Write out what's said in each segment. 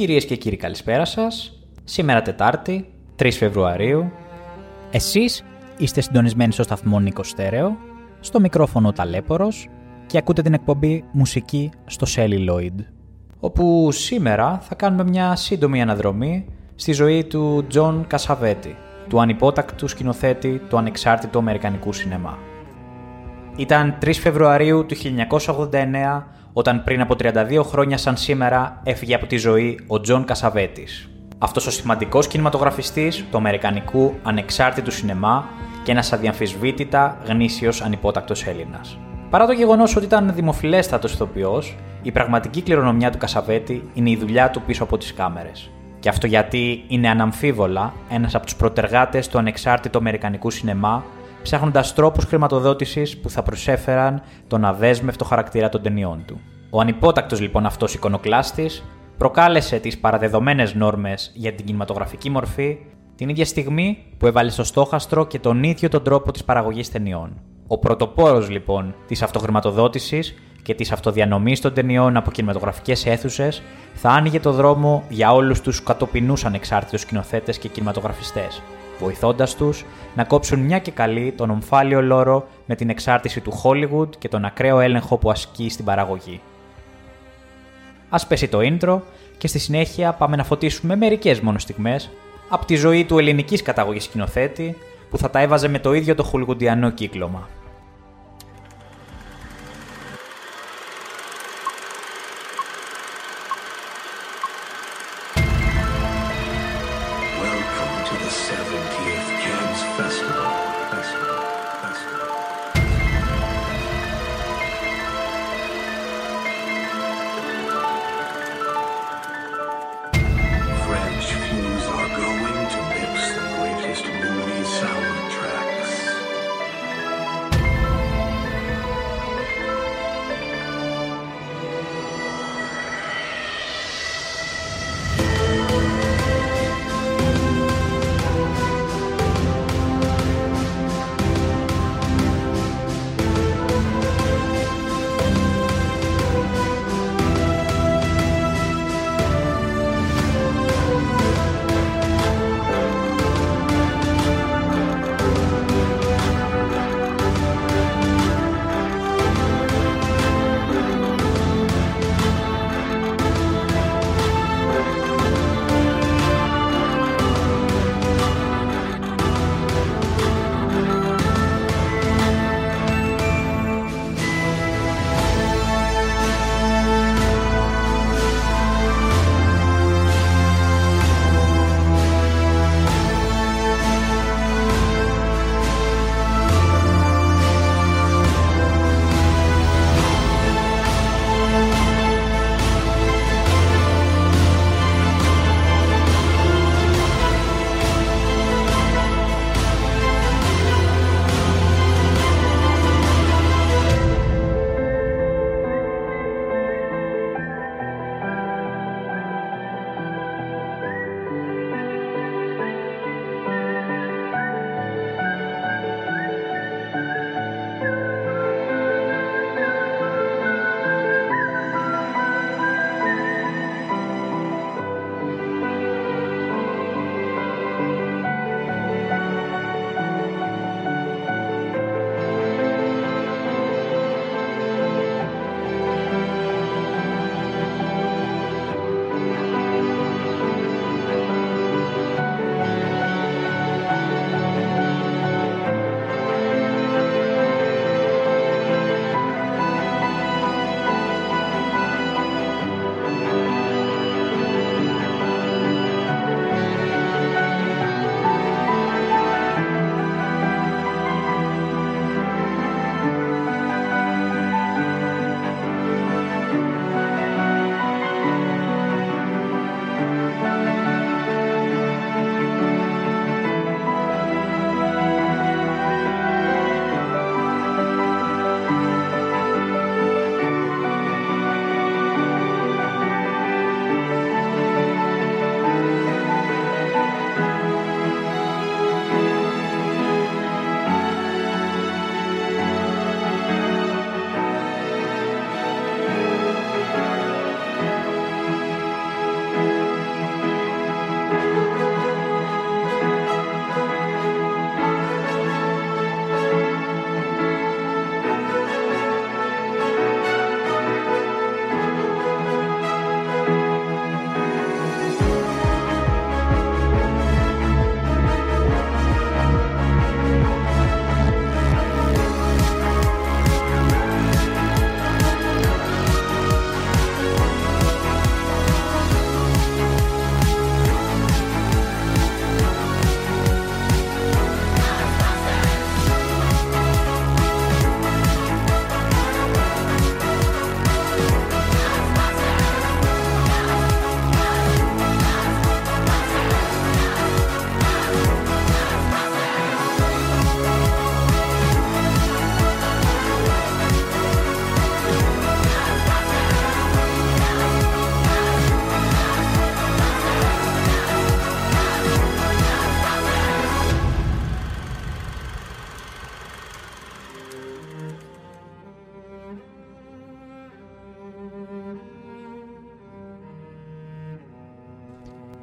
Κυρίες και κύριοι καλησπέρα σας. Σήμερα Τετάρτη, 3 Φεβρουαρίου. Εσείς είστε συντονισμένοι στο σταθμό Νίκο Στέρεο, στο μικρόφωνο Ταλαίπωρος και ακούτε την εκπομπή Μουσική στο Celluloid. Όπου σήμερα θα κάνουμε μια σύντομη αναδρομή στη ζωή του Τζον Κασαβέτη, του ανυπότακτου σκηνοθέτη του ανεξάρτητου Αμερικανικού σινεμά. Ήταν 3 Φεβρουαρίου του 1989 όταν πριν από 32 χρόνια σαν σήμερα έφυγε από τη ζωή ο Τζον Κασαβέτης. Αυτός ο σημαντικός κινηματογραφιστής του Αμερικανικού ανεξάρτητου σινεμά και ένας αδιαμφισβήτητα γνήσιος ανυπότακτος Έλληνας. Παρά το γεγονός ότι ήταν δημοφιλέστατος ηθοποιός, η πραγματική κληρονομιά του Κασαβέτη είναι η δουλειά του πίσω από τις κάμερες. Και αυτό γιατί είναι αναμφίβολα ένας από τους προτεργάτες του ανεξάρτητου Αμερικανικού σινεμά ψάχνοντας τρόπους χρηματοδότησης που θα προσέφεραν τον αδέσμευτο χαρακτήρα των ταινιών του. Ο ανυπότακτος λοιπόν αυτός εικονοκλάστης προκάλεσε τις παραδεδομένες νόρμες για την κινηματογραφική μορφή την ίδια στιγμή που έβαλε στο στόχαστρο και τον ίδιο τον τρόπο της παραγωγής ταινιών. Ο πρωτοπόρος λοιπόν της αυτοχρηματοδότησης και της αυτοδιανομής των ταινιών από κινηματογραφικές αίθουσες θα άνοιγε το δρόμο για όλους τους κατοπινούς ανεξάρτητους σκηνοθέτες και κινηματογραφιστές, βοηθώντας τους να κόψουν μια και καλή τον ομφάλιο λόρο με την εξάρτηση του Hollywood και τον ακραίο έλεγχο που ασκεί στην παραγωγή. Α πέσει το intro και στη συνέχεια πάμε να φωτίσουμε μερικές μόνο στιγμές από τη ζωή του ελληνικής καταγωγής σκηνοθέτη που θα τα έβαζε με το ίδιο το χουλγουντιανό κύκλωμα.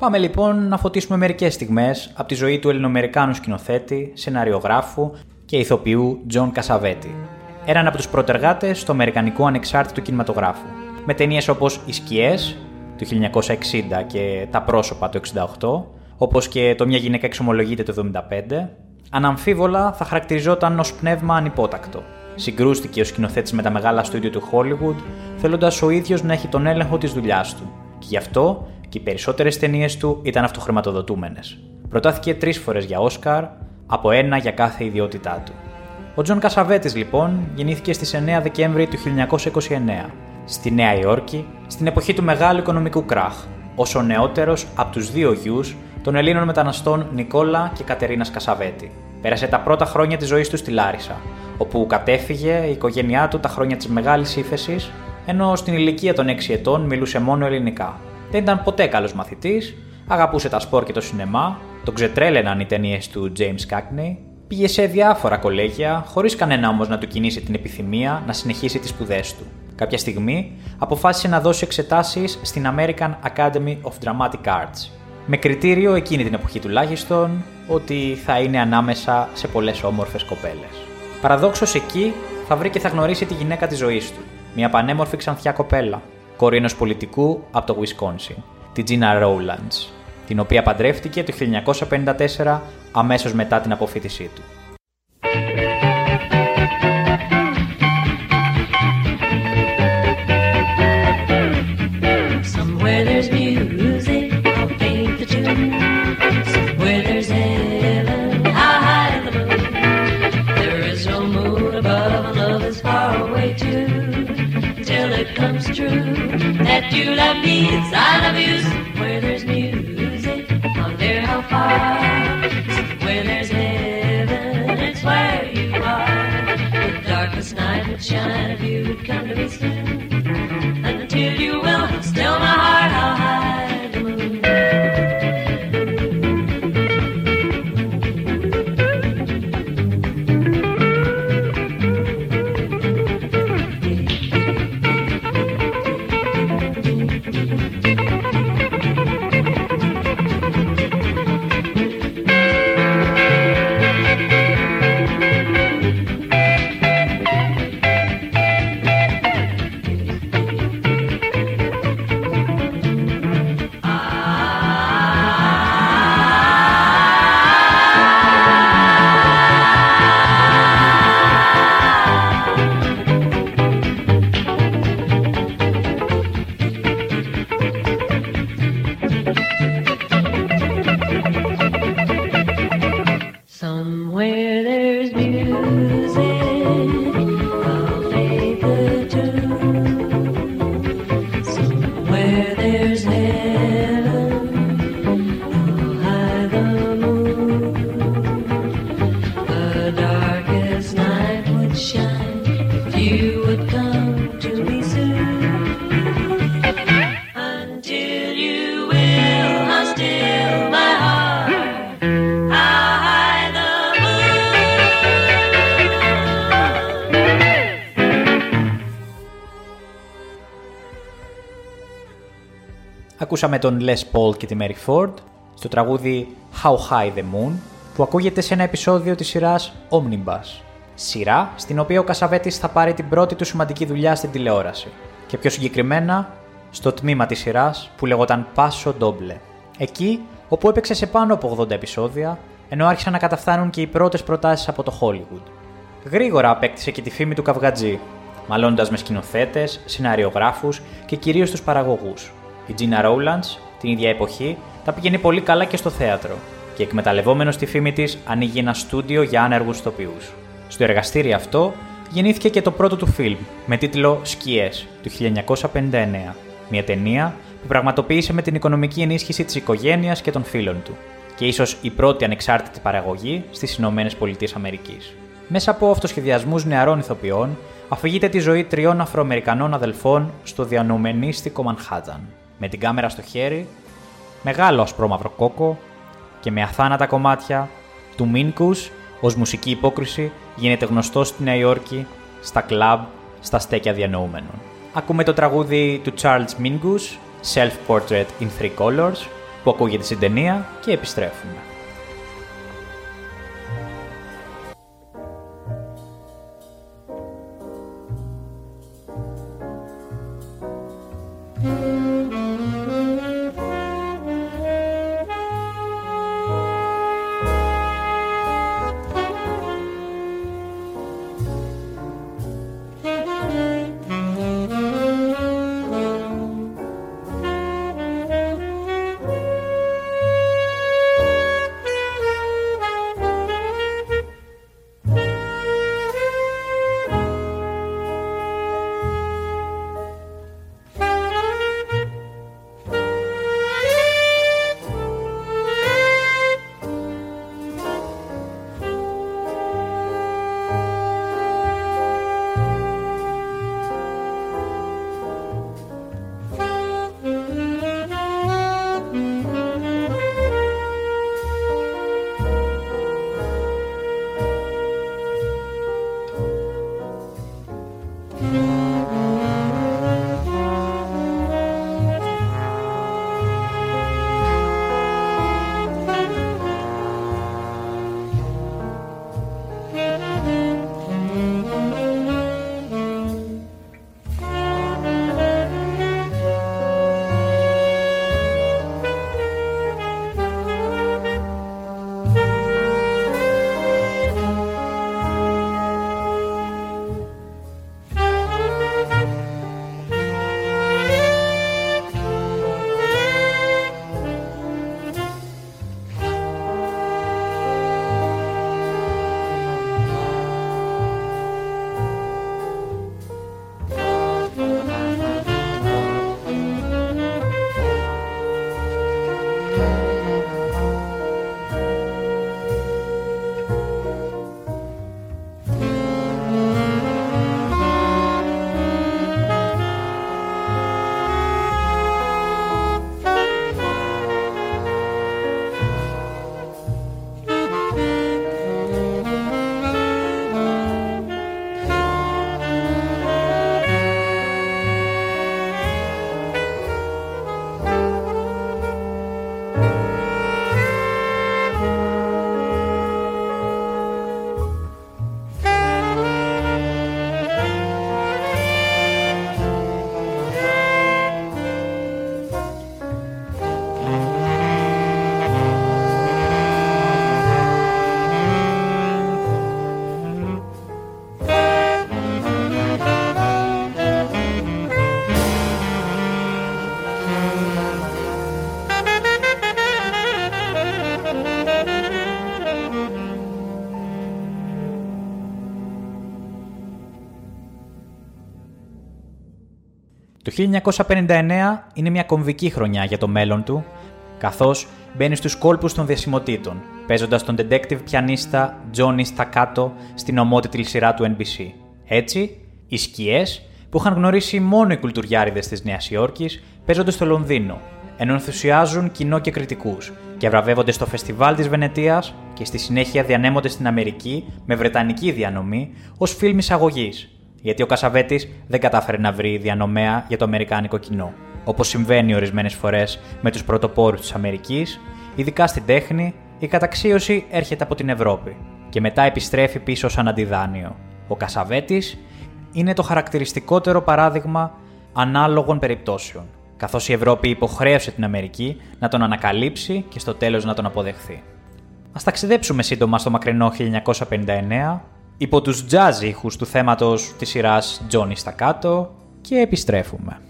Πάμε λοιπόν να φωτίσουμε μερικές στιγμές από τη ζωή του Ελληνοαμερικάνου σκηνοθέτη, σεναριογράφου και ηθοποιού Τζον Κασαβέτη. Έναν από τους πρωτεργάτες του Αμερικανικού ανεξάρτητου κινηματογράφου. Με ταινίες όπως «Οι σκιές» του 1960 και «Τα πρόσωπα» του 1968, όπως και «Το μια γυναίκα εξομολογείται» του 1975, αναμφίβολα θα χαρακτηριζόταν ως πνεύμα ανυπότακτο. Συγκρούστηκε ο σκηνοθέτης με τα μεγάλα στούντιο του Hollywood, θέλοντας ο ίδιος να έχει τον έλεγχο της δουλειάς του. Και γι' αυτό και οι περισσότερες ταινίες του ήταν αυτοχρηματοδοτούμενες. Προτάθηκε τρεις φορές για Όσκαρ, από ένα για κάθε ιδιότητά του. Ο Τζον Κασαβέτης, λοιπόν, γεννήθηκε στις 9 Δεκέμβρη του 1929, στη Νέα Υόρκη, στην εποχή του μεγάλου οικονομικού κράχ, ω ο νεότερος από τους δύο γιους των Ελλήνων μεταναστών Νικόλα και Κατερίνας Κασαβέτη. Πέρασε τα πρώτα χρόνια της ζωής του στη Λάρισα, όπου κατέφυγε η οικογένειά του τα χρόνια της μεγάλης ύφεσης, ενώ στην ηλικία των 6 ετών μιλούσε μόνο ελληνικά. Δεν ήταν ποτέ καλός μαθητής, αγαπούσε τα σπορ και το σινεμά, τον ξετρέλαιναν οι ταινίες του James Cagney, πήγε σε διάφορα κολέγια, χωρίς κανένα όμως να του κινήσει την επιθυμία να συνεχίσει τις σπουδές του. Κάποια στιγμή αποφάσισε να δώσει εξετάσεις στην American Academy of Dramatic Arts, με κριτήριο εκείνη την εποχή τουλάχιστον ότι θα είναι ανάμεσα σε πολλές όμορφες κοπέλες. Παραδόξως εκεί θα βρει και θα γνωρίσει τη γυναίκα της ζωής του, μια πανέμορφη ξανθιά κοπέλα, κόρη ενό πολιτικού από το Wisconsin, τη Gina Rowlands, την οποία παντρεύτηκε το 1954 αμέσως μετά την αποφύτισή του. abuse, I love you. Ακούσαμε τον Les Paul και τη Mary Ford στο τραγούδι How High the Moon που ακούγεται σε ένα επεισόδιο της σειράς Omnibus. Σειρά στην οποία ο Κασαβέτης θα πάρει την πρώτη του σημαντική δουλειά στην τηλεόραση και πιο συγκεκριμένα στο τμήμα της σειράς που λεγόταν Paso Doble. Εκεί όπου έπαιξε σε πάνω από 80 επεισόδια ενώ άρχισαν να καταφθάνουν και οι πρώτες προτάσεις από το Hollywood. Γρήγορα απέκτησε και τη φήμη του καυγατζή, μαλώνοντα με σκηνοθέτες, σεναριογράφου και κυρίως τους παραγωγούς. Η Gina Rowlands, την ίδια εποχή, τα πήγαινε πολύ καλά και στο θέατρο και εκμεταλλευόμενος τη φήμη της ανοίγει ένα στούντιο για άνεργους ηθοποιού. Στο εργαστήριο αυτό γεννήθηκε και το πρώτο του φιλμ με τίτλο Σκιές του 1959, μια ταινία που πραγματοποίησε με την οικονομική ενίσχυση της οικογένειας και των φίλων του και ίσως η πρώτη ανεξάρτητη παραγωγή στις Ηνωμένες Πολιτείες Αμερικής. Μέσα από αυτοσχεδιασμούς νεαρών ηθοποιών, αφηγείται τη ζωή τριών Αφροαμερικανών αδελφών στο διανοουμενίστικο Μανχάταν. Με την κάμερα στο χέρι, μεγάλο ασπρόμαυρο κόκο και με αθάνατα κομμάτια του Μίνκους ως μουσική υπόκριση γίνεται γνωστό στη Νέα Υόρκη, στα κλαμπ, στα στέκια διανοούμενων. Ακούμε το τραγούδι του Charles Mingus, Self-Portrait in Three Colors, που ακούγεται στην ταινία και επιστρέφουμε. 1959 είναι μια κομβική χρονιά για το μέλλον του, καθώς μπαίνει στους κόλπους των διασημοτήτων, παίζοντας τον detective πιανίστα Johnny Staccato στην ομότιτλη σειρά του NBC. Έτσι, οι σκιές που είχαν γνωρίσει μόνο οι κουλτουριάριδες της Νέας Υόρκης παίζονται στο Λονδίνο, ενώ ενθουσιάζουν κοινό και κριτικούς και βραβεύονται στο φεστιβάλ της Βενετίας και στη συνέχεια διανέμονται στην Αμερική με βρετανική διανομή ως φιλμ εισαγωγής, γιατί ο Κασαβέτης δεν κατάφερε να βρει διανομέα για το αμερικάνικο κοινό. Όπως συμβαίνει ορισμένες φορές με τους πρωτοπόρους της Αμερικής, ειδικά στην τέχνη, η καταξίωση έρχεται από την Ευρώπη και μετά επιστρέφει πίσω σαν αντιδάνειο. Ο Κασαβέτης είναι το χαρακτηριστικότερο παράδειγμα ανάλογων περιπτώσεων, καθώς η Ευρώπη υποχρέωσε την Αμερική να τον ανακαλύψει και στο τέλος να τον αποδεχθεί. Ας ταξιδέψουμε σύντομα στο μακρινό 1959 υπό τους jazz ήχους του θέματος της σειράς Johnny Staccato και επιστρέφουμε.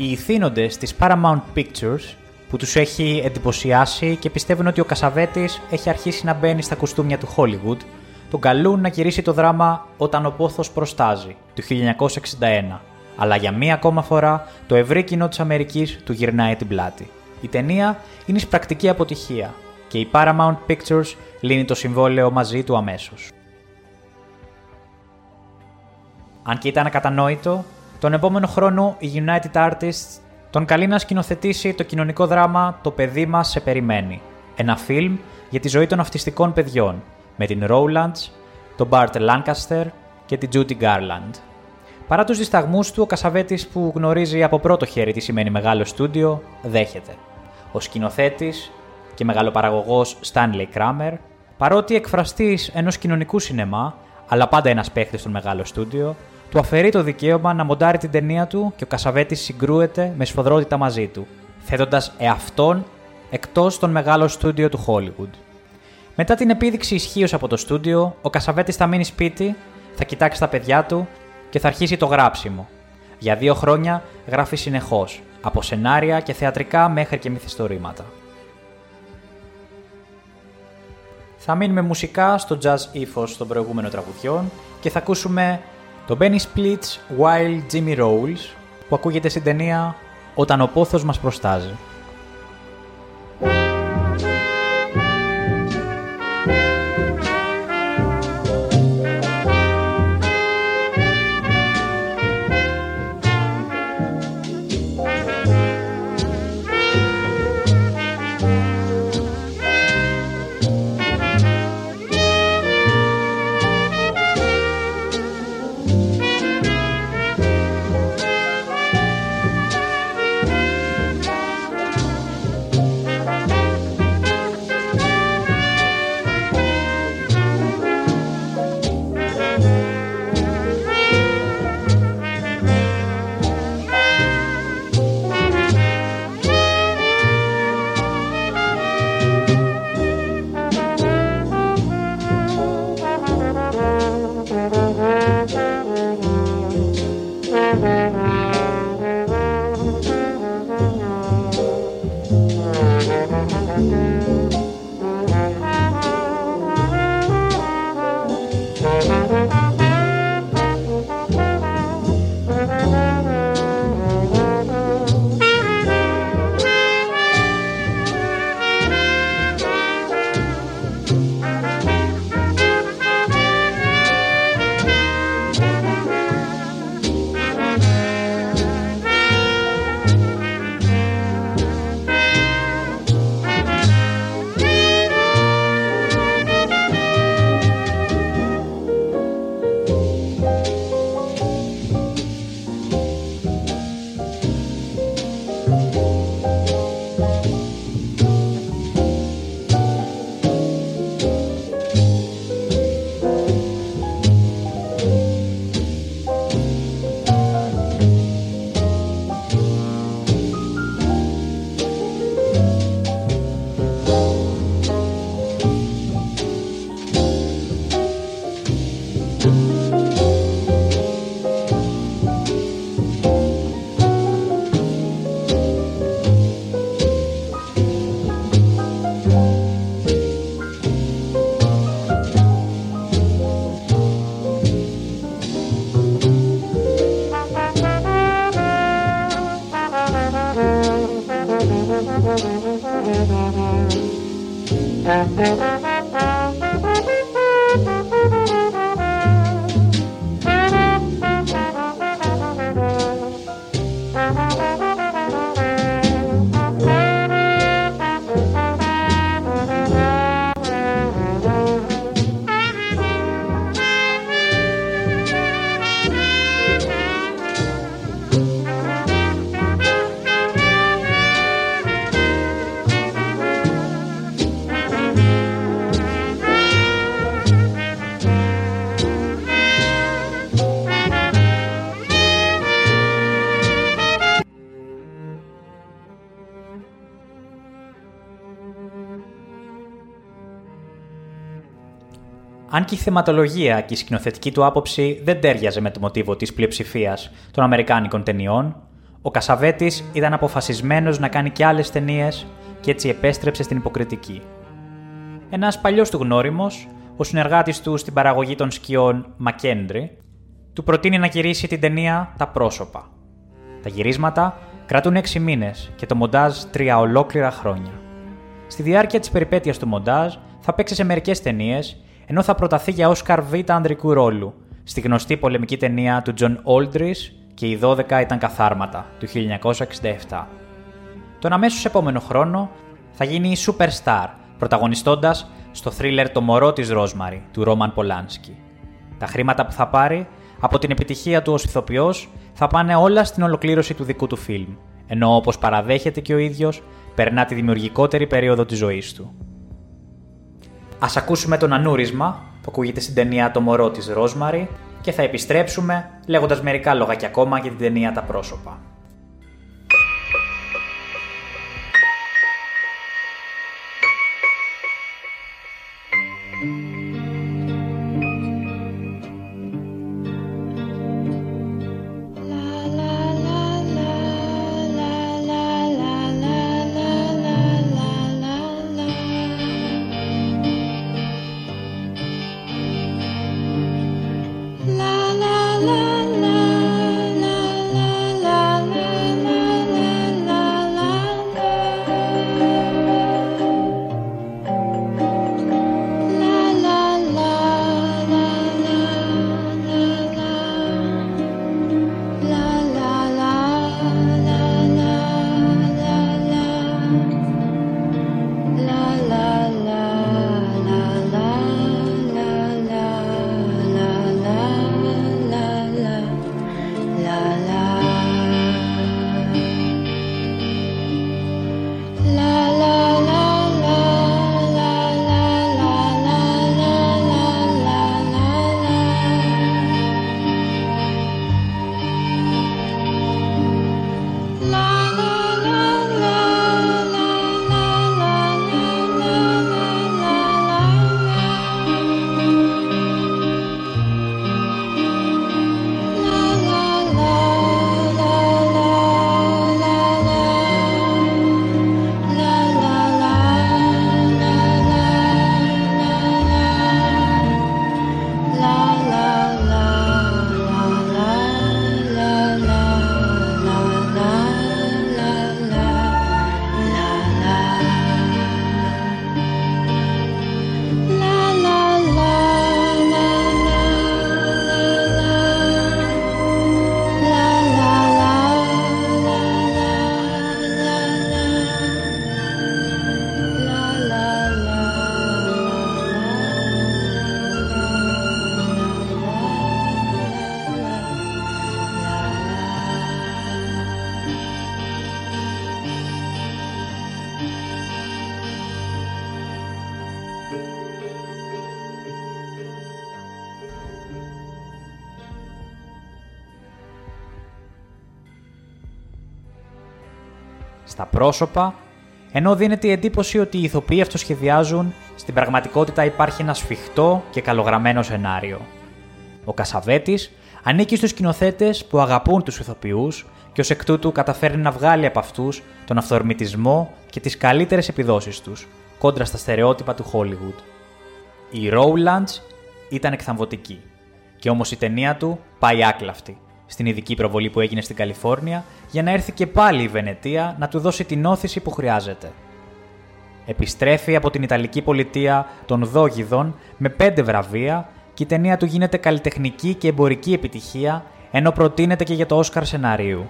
Οι ηθήνοντες της Paramount Pictures που τους έχει εντυπωσιάσει και πιστεύουν ότι ο Κασαβέτης έχει αρχίσει να μπαίνει στα κουστούμια του Hollywood, τον καλούν να γυρίσει το δράμα «Όταν ο πόθος προστάζει» του 1961. Αλλά για μία ακόμα φορά το ευρύ κοινό της Αμερικής του γυρνάει την πλάτη. Η ταινία είναι πρακτική αποτυχία και η Paramount Pictures λύνει το συμβόλαιο μαζί του αμέσως. Αν και ήταν ακατανόητο, τον επόμενο χρόνο η United Artists τον καλεί να σκηνοθετήσει το κοινωνικό δράμα «Το παιδί μας σε περιμένει». Ένα φιλμ για τη ζωή των αυτιστικών παιδιών, με την Rowlands, τον Bart Lancaster και την Judy Garland. Παρά τους δισταγμούς του, ο Κασαβέτης που γνωρίζει από πρώτο χέρι τι σημαίνει μεγάλο στούντιο, δέχεται. Ο σκηνοθέτης και μεγαλοπαραγωγός Stanley Kramer, παρότι εκφραστής ενός κοινωνικού σινεμά, αλλά πάντα ένας παίχτης στον μεγάλο στούντιο, του αφαιρεί το δικαίωμα να μοντάρει την ταινία του και ο Κασαβέτη συγκρούεται με σφοδρότητα μαζί του, θέτοντας εαυτόν εκτός των μεγάλων στούντιο του Hollywood. Μετά την επίδειξη ισχύως από το στούντιο, ο Κασαβέτης θα μείνει σπίτι, θα κοιτάξει τα παιδιά του και θα αρχίσει το γράψιμο. Για δύο χρόνια γράφει συνεχώς, από σενάρια και θεατρικά μέχρι και μυθιστορήματα. Θα μείνουμε μουσικά στο jazz ύφος των προηγούμενων τραγουδιών και θα ακούσουμε το Benny Splits Wild Jimmy Rolls που ακούγεται στην ταινία «Όταν ο πόθος μας προστάζει». Αν και η θεματολογία και η σκηνοθετική του άποψη δεν τέριαζε με το μοτίβο της πλειοψηφίας των Αμερικάνικων ταινιών, Ο Κασαβέτης ήταν αποφασισμένος να κάνει και άλλες ταινίες και έτσι επέστρεψε στην υποκριτική. Ένας παλιός του γνώριμος, ο συνεργάτης του στην παραγωγή των σκιών Μακέντρι, του προτείνει να γυρίσει την ταινία Τα πρόσωπα. Τα γυρίσματα κρατούν 6 μήνες και το μοντάζ 3 ολόκληρα χρόνια. Στη διάρκεια της περιπέτειας του μοντάζ θα παίξει σε μερικές ταινίες, ενώ θα προταθεί για Όσκαρ Β ανδρικού ρόλου στη γνωστή πολεμική ταινία του Τζον Όλντριτς και οι 12 ήταν καθάρματα του 1967. Τον αμέσως επόμενο χρόνο θα γίνει η Superstar, πρωταγωνιστώντας στο θρίλερ «Το μωρό της Ρόζμαρι» του Ρόμαν Πολάνσκι. Τα χρήματα που θα πάρει από την επιτυχία του ως ηθοποιός θα πάνε όλα στην ολοκλήρωση του δικού του φιλμ, ενώ όπως παραδέχεται και ο ίδιος, περνά τη δημιουργικότερη περίοδο της ζωής του. Ας ακούσουμε τον ανούρισμα που ακούγεται στην ταινία «Το μωρό της Ρόσμαρη» και θα επιστρέψουμε λέγοντας μερικά λόγια ακόμα για την ταινία «Τα πρόσωπα». στα πρόσωπα, ενώ δίνεται η εντύπωση ότι οι ηθοποιοί αυτοσχεδιάζουν, στην πραγματικότητα υπάρχει ένα σφιχτό και καλογραμμένο σενάριο. Ο Κασαβέτης ανήκει στους σκηνοθέτες που αγαπούν τους ηθοποιούς και ως εκ τούτου καταφέρνει να βγάλει από αυτούς τον αυθορμητισμό και τις καλύτερες επιδόσεις τους, κόντρα στα στερεότυπα του Hollywood. Η Rowlands ήταν εκθαμβωτική, και όμως η ταινία του πάει άκλαυτη, στην ειδική προβολή που έγινε στην Καλιφόρνια για να έρθει και πάλι η Βενετία να του δώσει την όθηση που χρειάζεται. Επιστρέφει από την Ιταλική πολιτεία των Δόγιδων με πέντε βραβεία και η ταινία του γίνεται καλλιτεχνική και εμπορική επιτυχία ενώ προτείνεται και για το Όσκαρ σενάριου.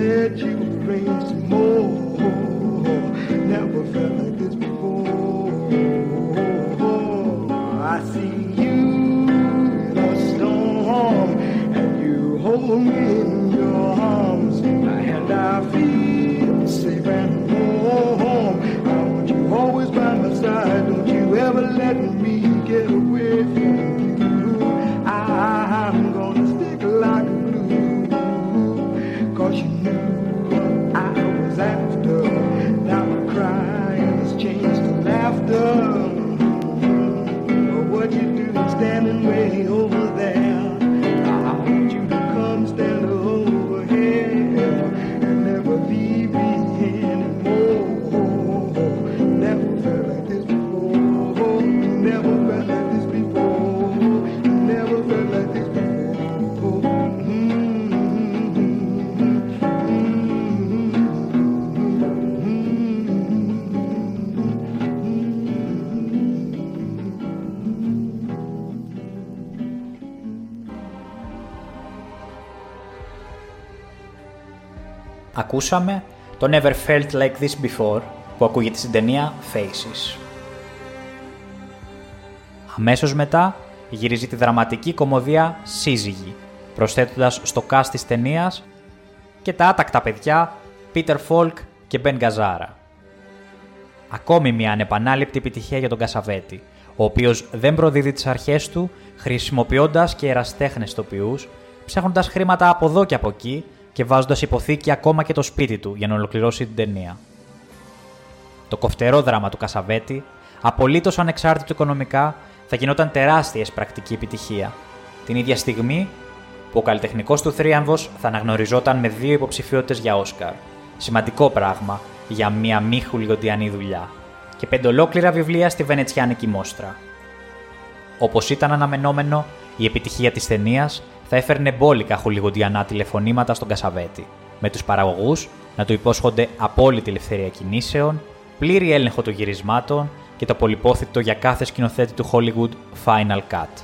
made you Ακούσαμε το Never Felt Like This Before που ακούγεται στην ταινία Faces. Αμέσως μετά γυρίζει τη δραματική κομμωδία Σύζυγοι, προσθέτοντας στο cast της ταινίας και τα άτακτα παιδιά Peter Falk και Ben Gazzara. Ακόμη μια ανεπανάληπτη επιτυχία για τον Κασαβέτη, ο οποίος δεν προδίδει τις αρχές του χρησιμοποιώντας και εραστέχνες τοπιούς, ψάχνοντας χρήματα από εδώ και από εκεί και βάζοντας υποθήκη ακόμα και το σπίτι του για να ολοκληρώσει την ταινία. Το κοφτερό δράμα του Κασαβέτη, απολύτως ανεξάρτητο οικονομικά, θα γινόταν τεράστια πρακτική επιτυχία. Την ίδια στιγμή που ο καλλιτεχνικός του θρίαμβος θα αναγνωριζόταν με δύο υποψηφιότητες για Όσκαρ. Σημαντικό πράγμα για μια μη χουλιοντιανή δουλειά. Και πέντε ολόκληρα βιβλία στη Βενετσιάνικη Μόστρα. Όπως ήταν αναμενόμενο, η επιτυχία της ταινίας θα έφερνε μπόλικα χουλιγοντιανά τηλεφωνήματα στον Κασαβέτη, με τους παραγωγούς να του υπόσχονται απόλυτη ελευθερία κινήσεων, πλήρη έλεγχο των γυρισμάτων και το πολυπόθητο για κάθε σκηνοθέτη του Hollywood Final Cut.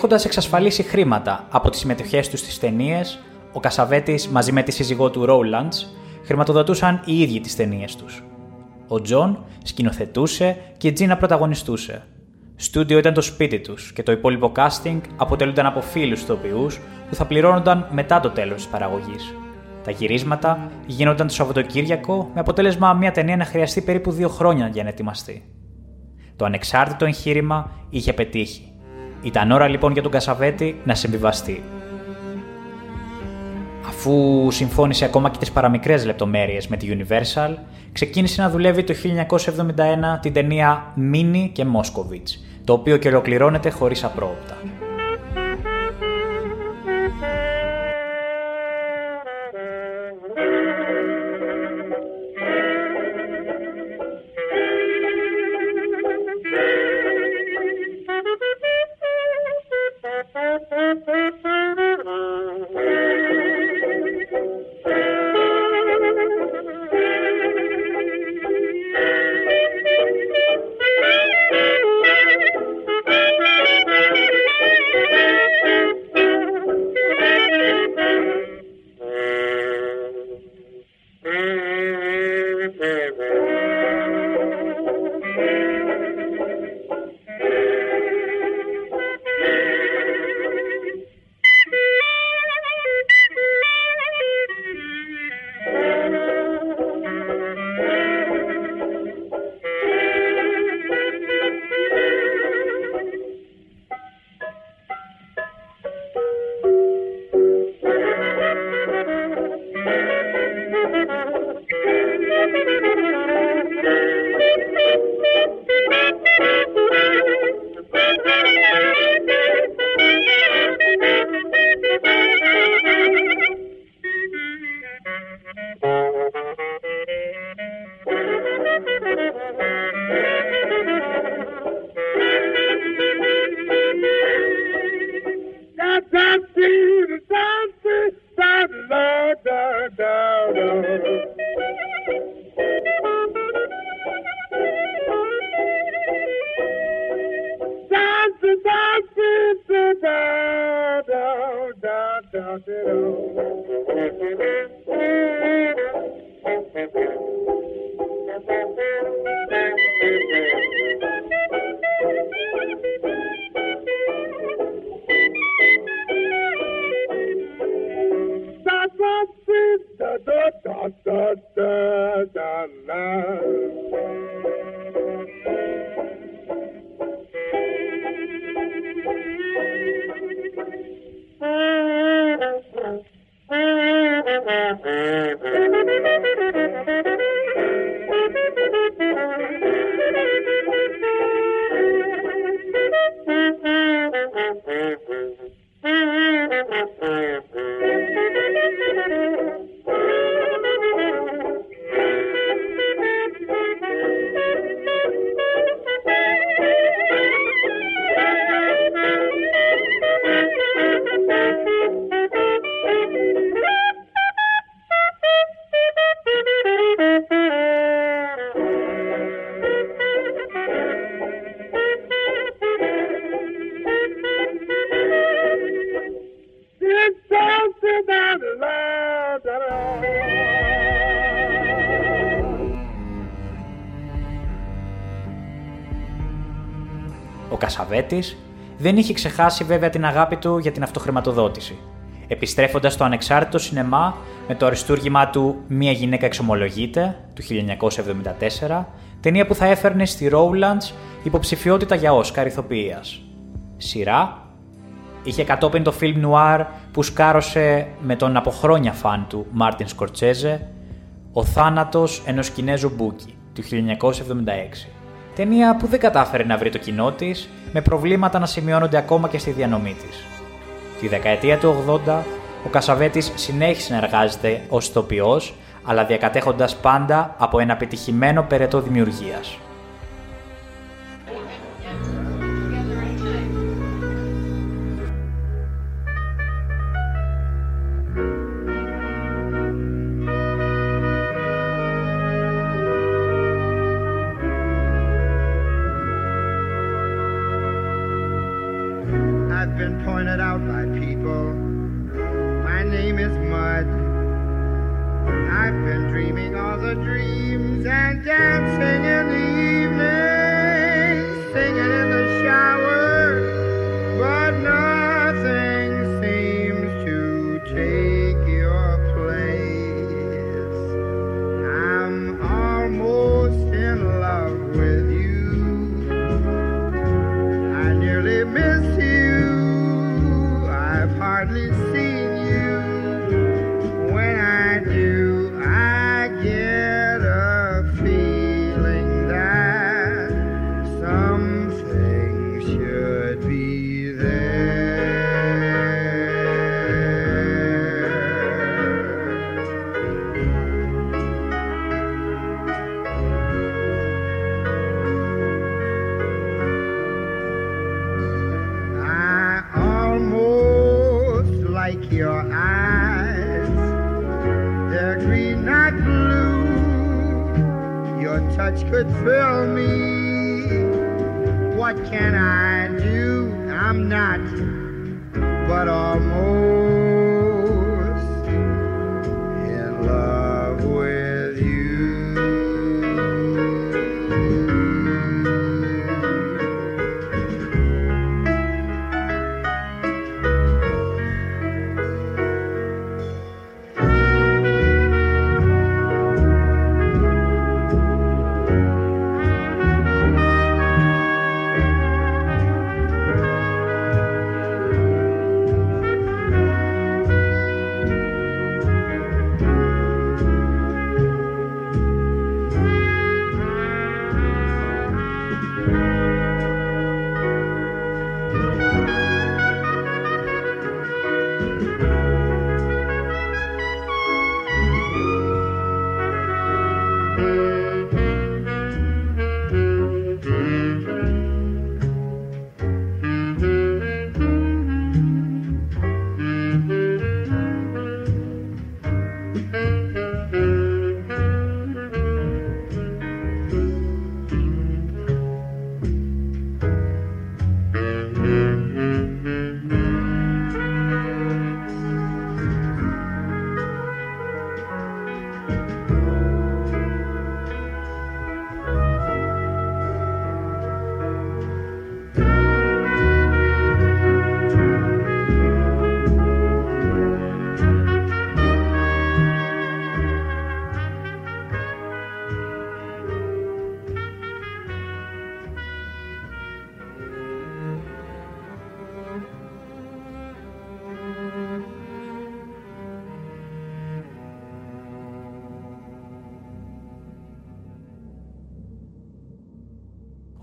Έχοντας εξασφαλίσει χρήματα από τις συμμετοχές τους στις ταινίες, ο Κασαβέτης μαζί με τη σύζυγό του Rowlands χρηματοδοτούσαν οι ίδιοι τις ταινίες τους. Ο Τζον σκηνοθετούσε και η Τζίνα πρωταγωνιστούσε. Στούντιο ήταν το σπίτι τους και το υπόλοιπο casting αποτελούνταν από φίλους ηθοποιούς που θα πληρώνονταν μετά το τέλος της παραγωγής. Τα γυρίσματα γίνονταν το Σαββατοκύριακο με αποτέλεσμα μια ταινία να χρειαστεί περίπου δύο χρόνια για να ετοιμαστεί. Το ανεξάρτητο εγχείρημα είχε πετύχει. Ήταν ώρα λοιπόν για τον Κασαβέτη να συμβιβαστεί. Αφού συμφώνησε ακόμα και τις παραμικρές λεπτομέρειες με τη Universal, ξεκίνησε να δουλεύει το 1971 την ταινία Μίνι και Μόσκοβιτς, το οποίο και ολοκληρώνεται χωρίς απρόοπτα. Ο Κασαβέτης δεν είχε ξεχάσει βέβαια την αγάπη του για την αυτοχρηματοδότηση. Επιστρέφοντας στο ανεξάρτητο σινεμά με το αριστούργημά του «Μία γυναίκα εξομολογείται» του 1974, ταινία που θα έφερνε στη Rowlands υποψηφιότητα για Όσκαρ ηθοποιίας. Σειρά είχε κατόπιν το φιλμ νουάρ που σκάρωσε με τον από χρόνια φαν του Μάρτιν Σκορτσέζε «Ο θάνατος ενός Κινέζου bookie» του 1976. Ταινία που δεν κατάφερε να βρει το κοινό της, με προβλήματα να σημειώνονται ακόμα και στη διανομή της. Τη δεκαετία του 80, ο Κασαβέτης συνέχισε να εργάζεται ως ηθοποιός, αλλά διακατέχοντας πάντα από ένα επιτυχημένο περαιτό δημιουργίας.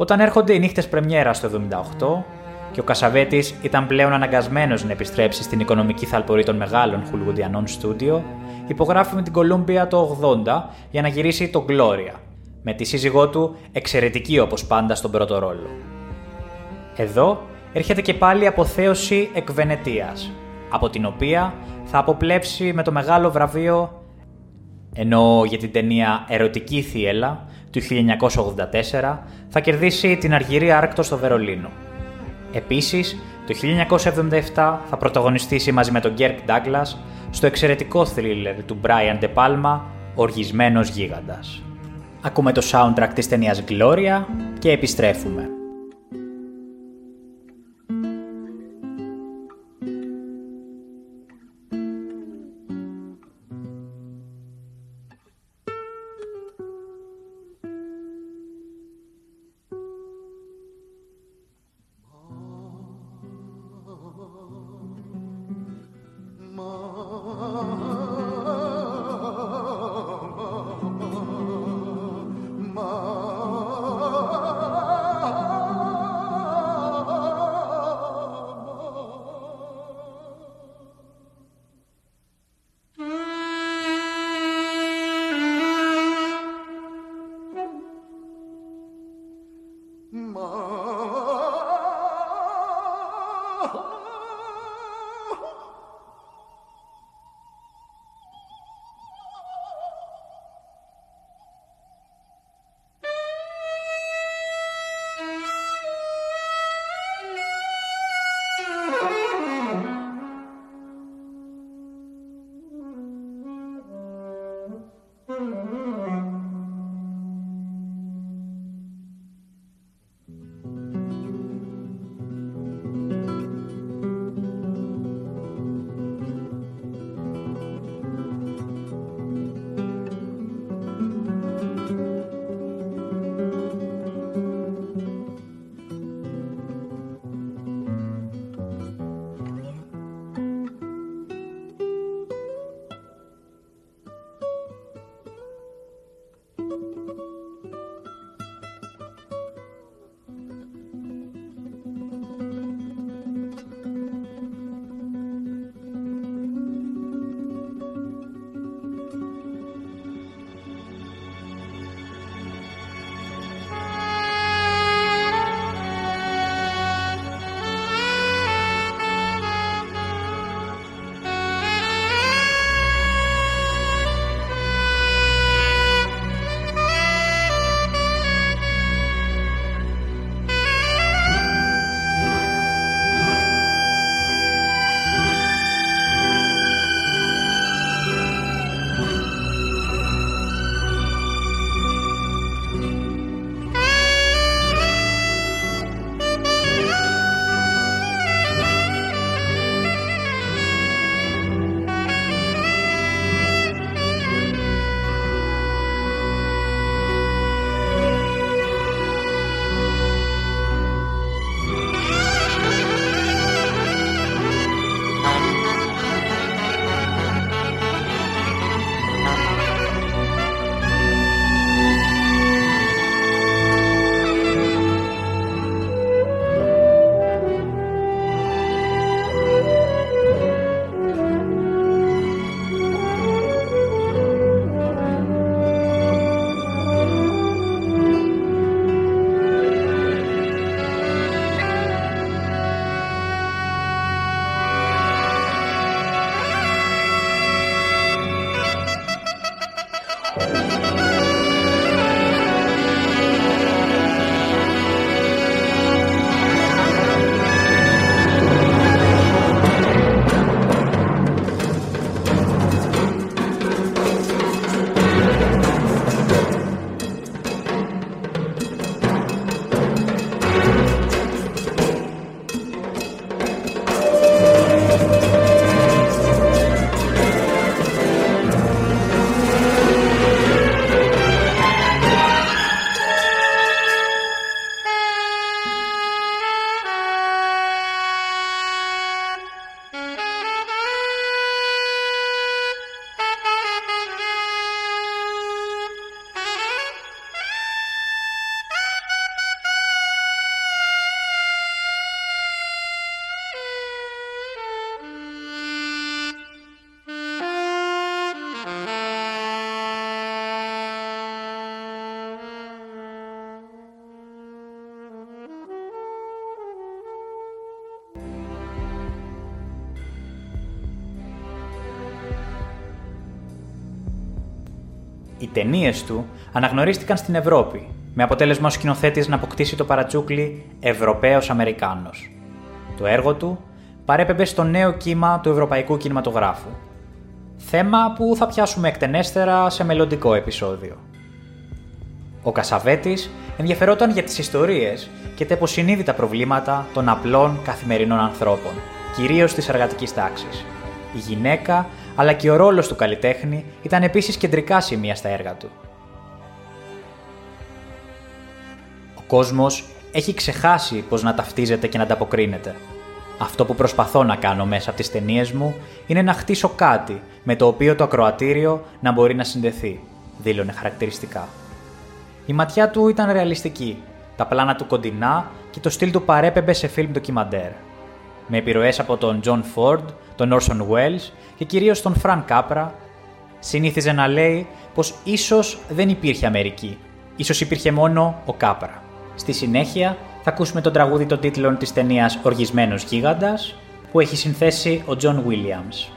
Όταν έρχονται οι νύχτες πρεμιέρα το 78 και ο Κασαβέτης ήταν πλέον αναγκασμένος να επιστρέψει στην οικονομική θαλπορή των μεγάλων χουλγουδιανών στούντιο, υπογράφει με την Κολούμπια το 80 για να γυρίσει το Gloria, με τη σύζυγό του εξαιρετική όπως πάντα στον πρώτο ρόλο. Εδώ έρχεται και πάλι η αποθέωση εκ Βενετίας, από την οποία θα αποπλέψει με το μεγάλο βραβείο ενώ για την ταινία «Ερωτική θύελα» του 1984 θα κερδίσει την Αργυρή Άρκτο στο Βερολίνο. Επίσης, το 1977 θα πρωταγωνιστήσει μαζί με τον Γκέρκ Ντάγκλας στο εξαιρετικό θρίλερ του Brian De Palma «Οργισμένος γίγαντας». Ακούμε το soundtrack της ταινίας Gloria και επιστρέφουμε. Ταινίες του αναγνωρίστηκαν στην Ευρώπη, με αποτέλεσμα ο σκηνοθέτης να αποκτήσει το παρατσούκλι Ευρωπαίος Αμερικάνος. Το έργο του παρέπεμπε στο νέο κύμα του ευρωπαϊκού κινηματογράφου. Θέμα που θα πιάσουμε εκτενέστερα σε μελλοντικό επεισόδιο. Ο Κασαβέτης ενδιαφερόταν για τις ιστορίες και τα υποσυνείδητα προβλήματα των απλών καθημερινών ανθρώπων, κυρίως της εργατικής τάξης. Η γυναίκα, αλλά και ο ρόλος του καλλιτέχνη ήταν επίσης κεντρικά σημεία στα έργα του. Ο κόσμος έχει ξεχάσει πώς να ταυτίζεται και να ανταποκρίνεται. Αυτό που προσπαθώ να κάνω μέσα από τις ταινίες μου είναι να χτίσω κάτι με το οποίο το ακροατήριο να μπορεί να συνδεθεί, δήλωνε χαρακτηριστικά. Η ματιά του ήταν ρεαλιστική, τα πλάνα του κοντινά και το στυλ του παρέπεμπε σε φιλμ ντοκιμαντέρ. Με επιρροές από τον John Ford, τον Orson Welles και κυρίως τον Frank Capra, συνήθιζε να λέει πως ίσως δεν υπήρχε Αμερική, ίσως υπήρχε μόνο ο Κάπρα. Στη συνέχεια θα ακούσουμε τον τραγούδι των τίτλων της ταινίας «Οργισμένος γίγαντας» που έχει συνθέσει ο John Williams.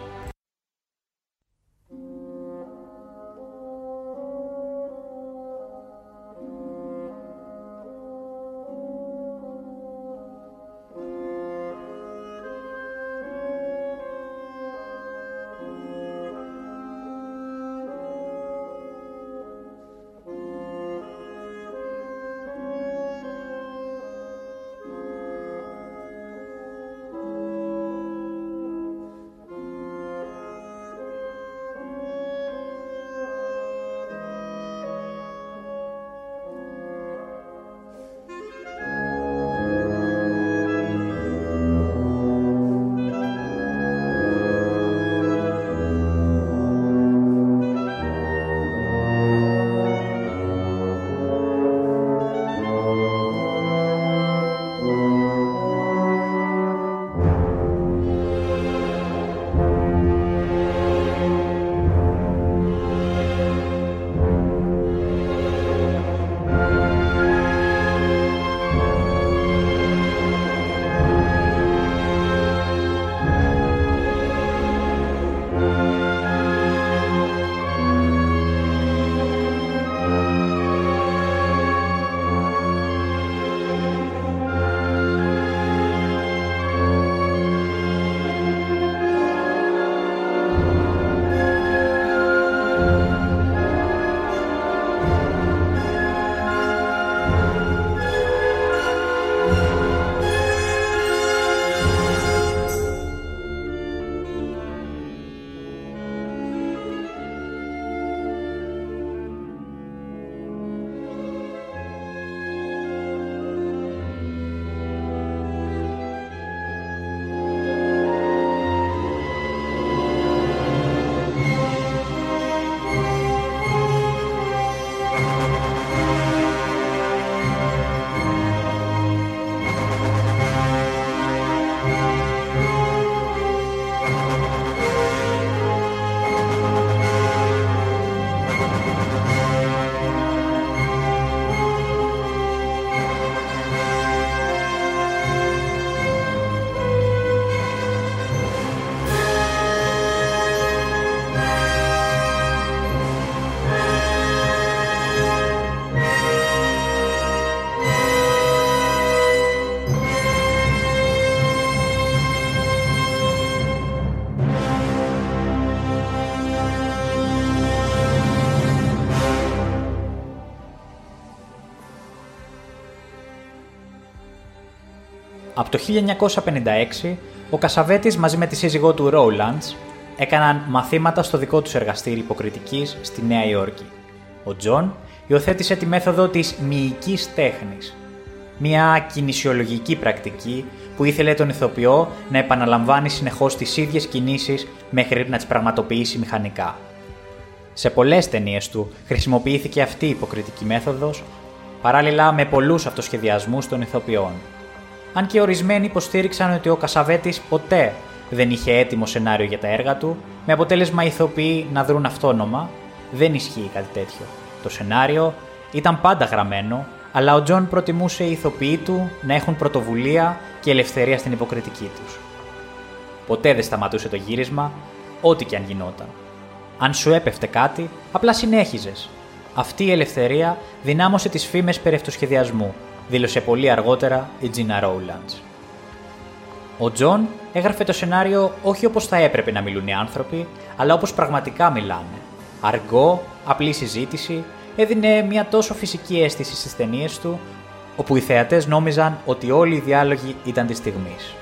Από το 1956, ο Κασαβέτης μαζί με τη σύζυγό του Rowlands έκαναν μαθήματα στο δικό τους εργαστήρι υποκριτικής στη Νέα Υόρκη. Ο Τζον υιοθέτησε τη μέθοδο της μυϊκής τέχνης, μια κινησιολογική πρακτική που ήθελε τον ηθοποιό να επαναλαμβάνει συνεχώς τις ίδιες κινήσεις μέχρι να τις πραγματοποιήσει μηχανικά. Σε πολλές ταινίες του χρησιμοποιήθηκε αυτή η υποκριτική μέθοδος, παράλληλα με πολλούς αυτοσχεδιασμούς των ηθοποιών αν και ορισμένοι υποστήριξαν ότι ο Κασαβέτης ποτέ δεν είχε έτοιμο σενάριο για τα έργα του, με αποτέλεσμα οι ηθοποιοί να δρουν αυτόνομα, δεν ισχύει κάτι τέτοιο. Το σενάριο ήταν πάντα γραμμένο, αλλά ο Τζον προτιμούσε οι ηθοποιοί του να έχουν πρωτοβουλία και ελευθερία στην υποκριτική τους. Ποτέ δεν σταματούσε το γύρισμα, ό,τι και αν γινόταν. Αν σου έπεφτε κάτι, απλά συνέχιζες Αυτή η ελευθερία δυνάμωσε τις φήμες περί αυτοσχεδιασμού, δήλωσε πολύ αργότερα η Τζίνα Rowlands. Ο Τζον έγραφε το σενάριο όχι όπως θα έπρεπε να μιλούν οι άνθρωποι, αλλά όπως πραγματικά μιλάνε. Αργκό, απλή συζήτηση, έδινε μια τόσο φυσική αίσθηση στις ταινίες του, όπου οι θεατές νόμιζαν ότι όλοι οι διάλογοι ήταν της στιγμής.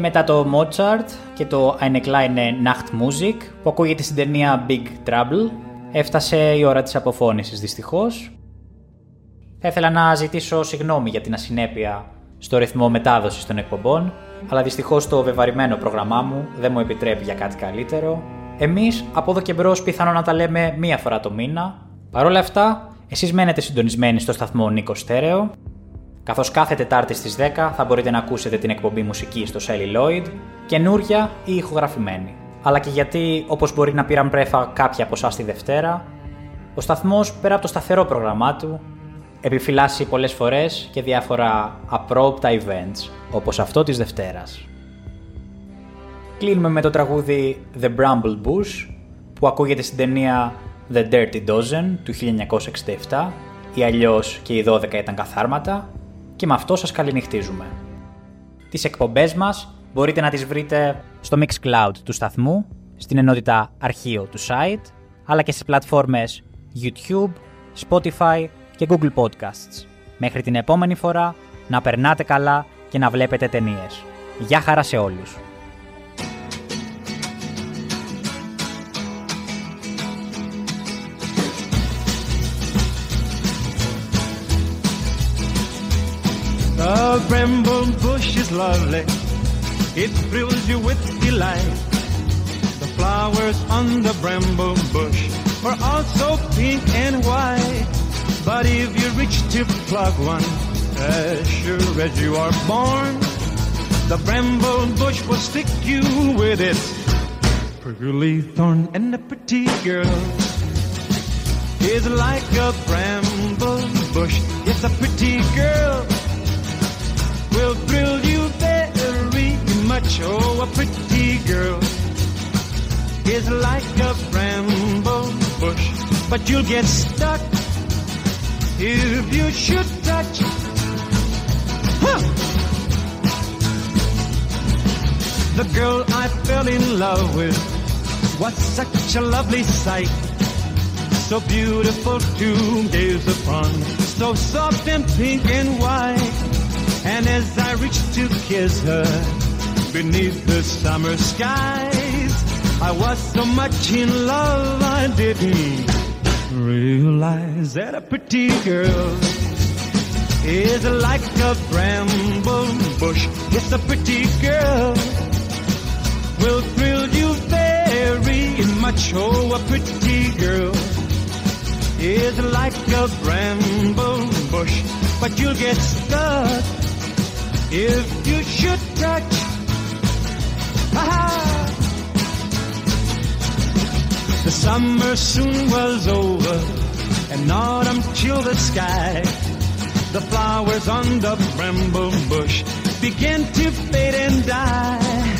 Μετά το Mozart και το Eine kleine Nachtmusik που ακούγεται στην ταινία Big Trouble, έφτασε η ώρα της αποφώνησης δυστυχώς. Θα ήθελα να ζητήσω συγγνώμη για την ασυνέπεια στο ρυθμό μετάδοσης των εκπομπών, αλλά δυστυχώς το βεβαρημένο πρόγραμμά μου δεν μου επιτρέπει για κάτι καλύτερο. Εμείς από εδώ και μπρος πιθανόν να τα λέμε μία φορά το μήνα. Παρ' όλα αυτά, εσείς μένετε συντονισμένοι στο σταθμό Νίκο Στέρεο Καθώς κάθε Τετάρτη στις 10 θα μπορείτε να ακούσετε την εκπομπή μουσική στο Celluloid, καινούρια ή ηχογραφημένη. Αλλά και γιατί, όπως μπορεί να πήραν πρέφα κάποια από εσάς τη Δευτέρα, ο σταθμός πέρα από το σταθερό πρόγραμμά του, επιφυλάσσει πολλές φορές και διάφορα απρόπτα events, όπως αυτό της Δευτέρας. Κλείνουμε με το τραγούδι The Bramble Bush, που ακούγεται στην ταινία The Dirty Dozen του 1967, ή αλλιώς και οι 12 ήταν καθάρματα, και με αυτό σας καληνυχτίζουμε. Τις εκπομπές μας μπορείτε να τις βρείτε στο Mixcloud του σταθμού, στην ενότητα αρχείο του site, αλλά και στις πλατφόρμες YouTube, Spotify και Google Podcasts. Μέχρι την επόμενη φορά, να περνάτε καλά και να βλέπετε ταινίες. Γεια χαρά σε όλους! The bramble bush is lovely. It thrills you with delight. The flowers on the bramble bush are also pink and white. But if you reach to pluck one, as sure as you are born, the bramble bush will stick you with its prickly thorn and a pretty girl is like a bramble bush. It's a pretty girl will thrill you very much. Oh, a pretty girl is like a bramble bush, but you'll get stuck if you should touch. Huh. The girl I fell in love with was such a lovely sight. So beautiful to gaze upon, so soft and pink and white. And as I reached to kiss her beneath the summer skies, I was so much in love I didn't realize that a pretty girl is like a bramble bush. It's a pretty girl will thrill you very much. Oh, a pretty girl is like a bramble bush, but you'll get stuck if you should touch. Ah, the summer soon was over, and autumn chilled the sky. The flowers on the bramble bush began to fade and die.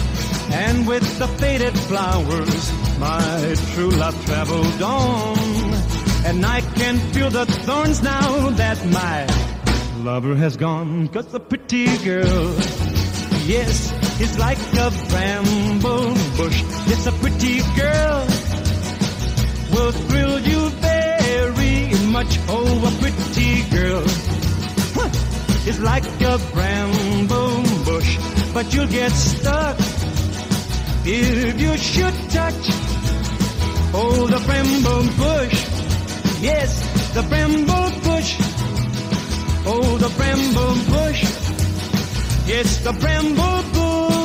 And with the faded flowers, my true love traveled on. And I can feel the thorns now that my lover has gone. Cause the pretty girl, yes, is like a bramble bush. It's a pretty girl, will thrill you very much. Oh, a pretty girl huh, is like a bramble bush, but you'll get stuck if you should touch. Oh, the bramble bush, yes, the bramble bush. Oh, the bramble bush. It's the bramble bush.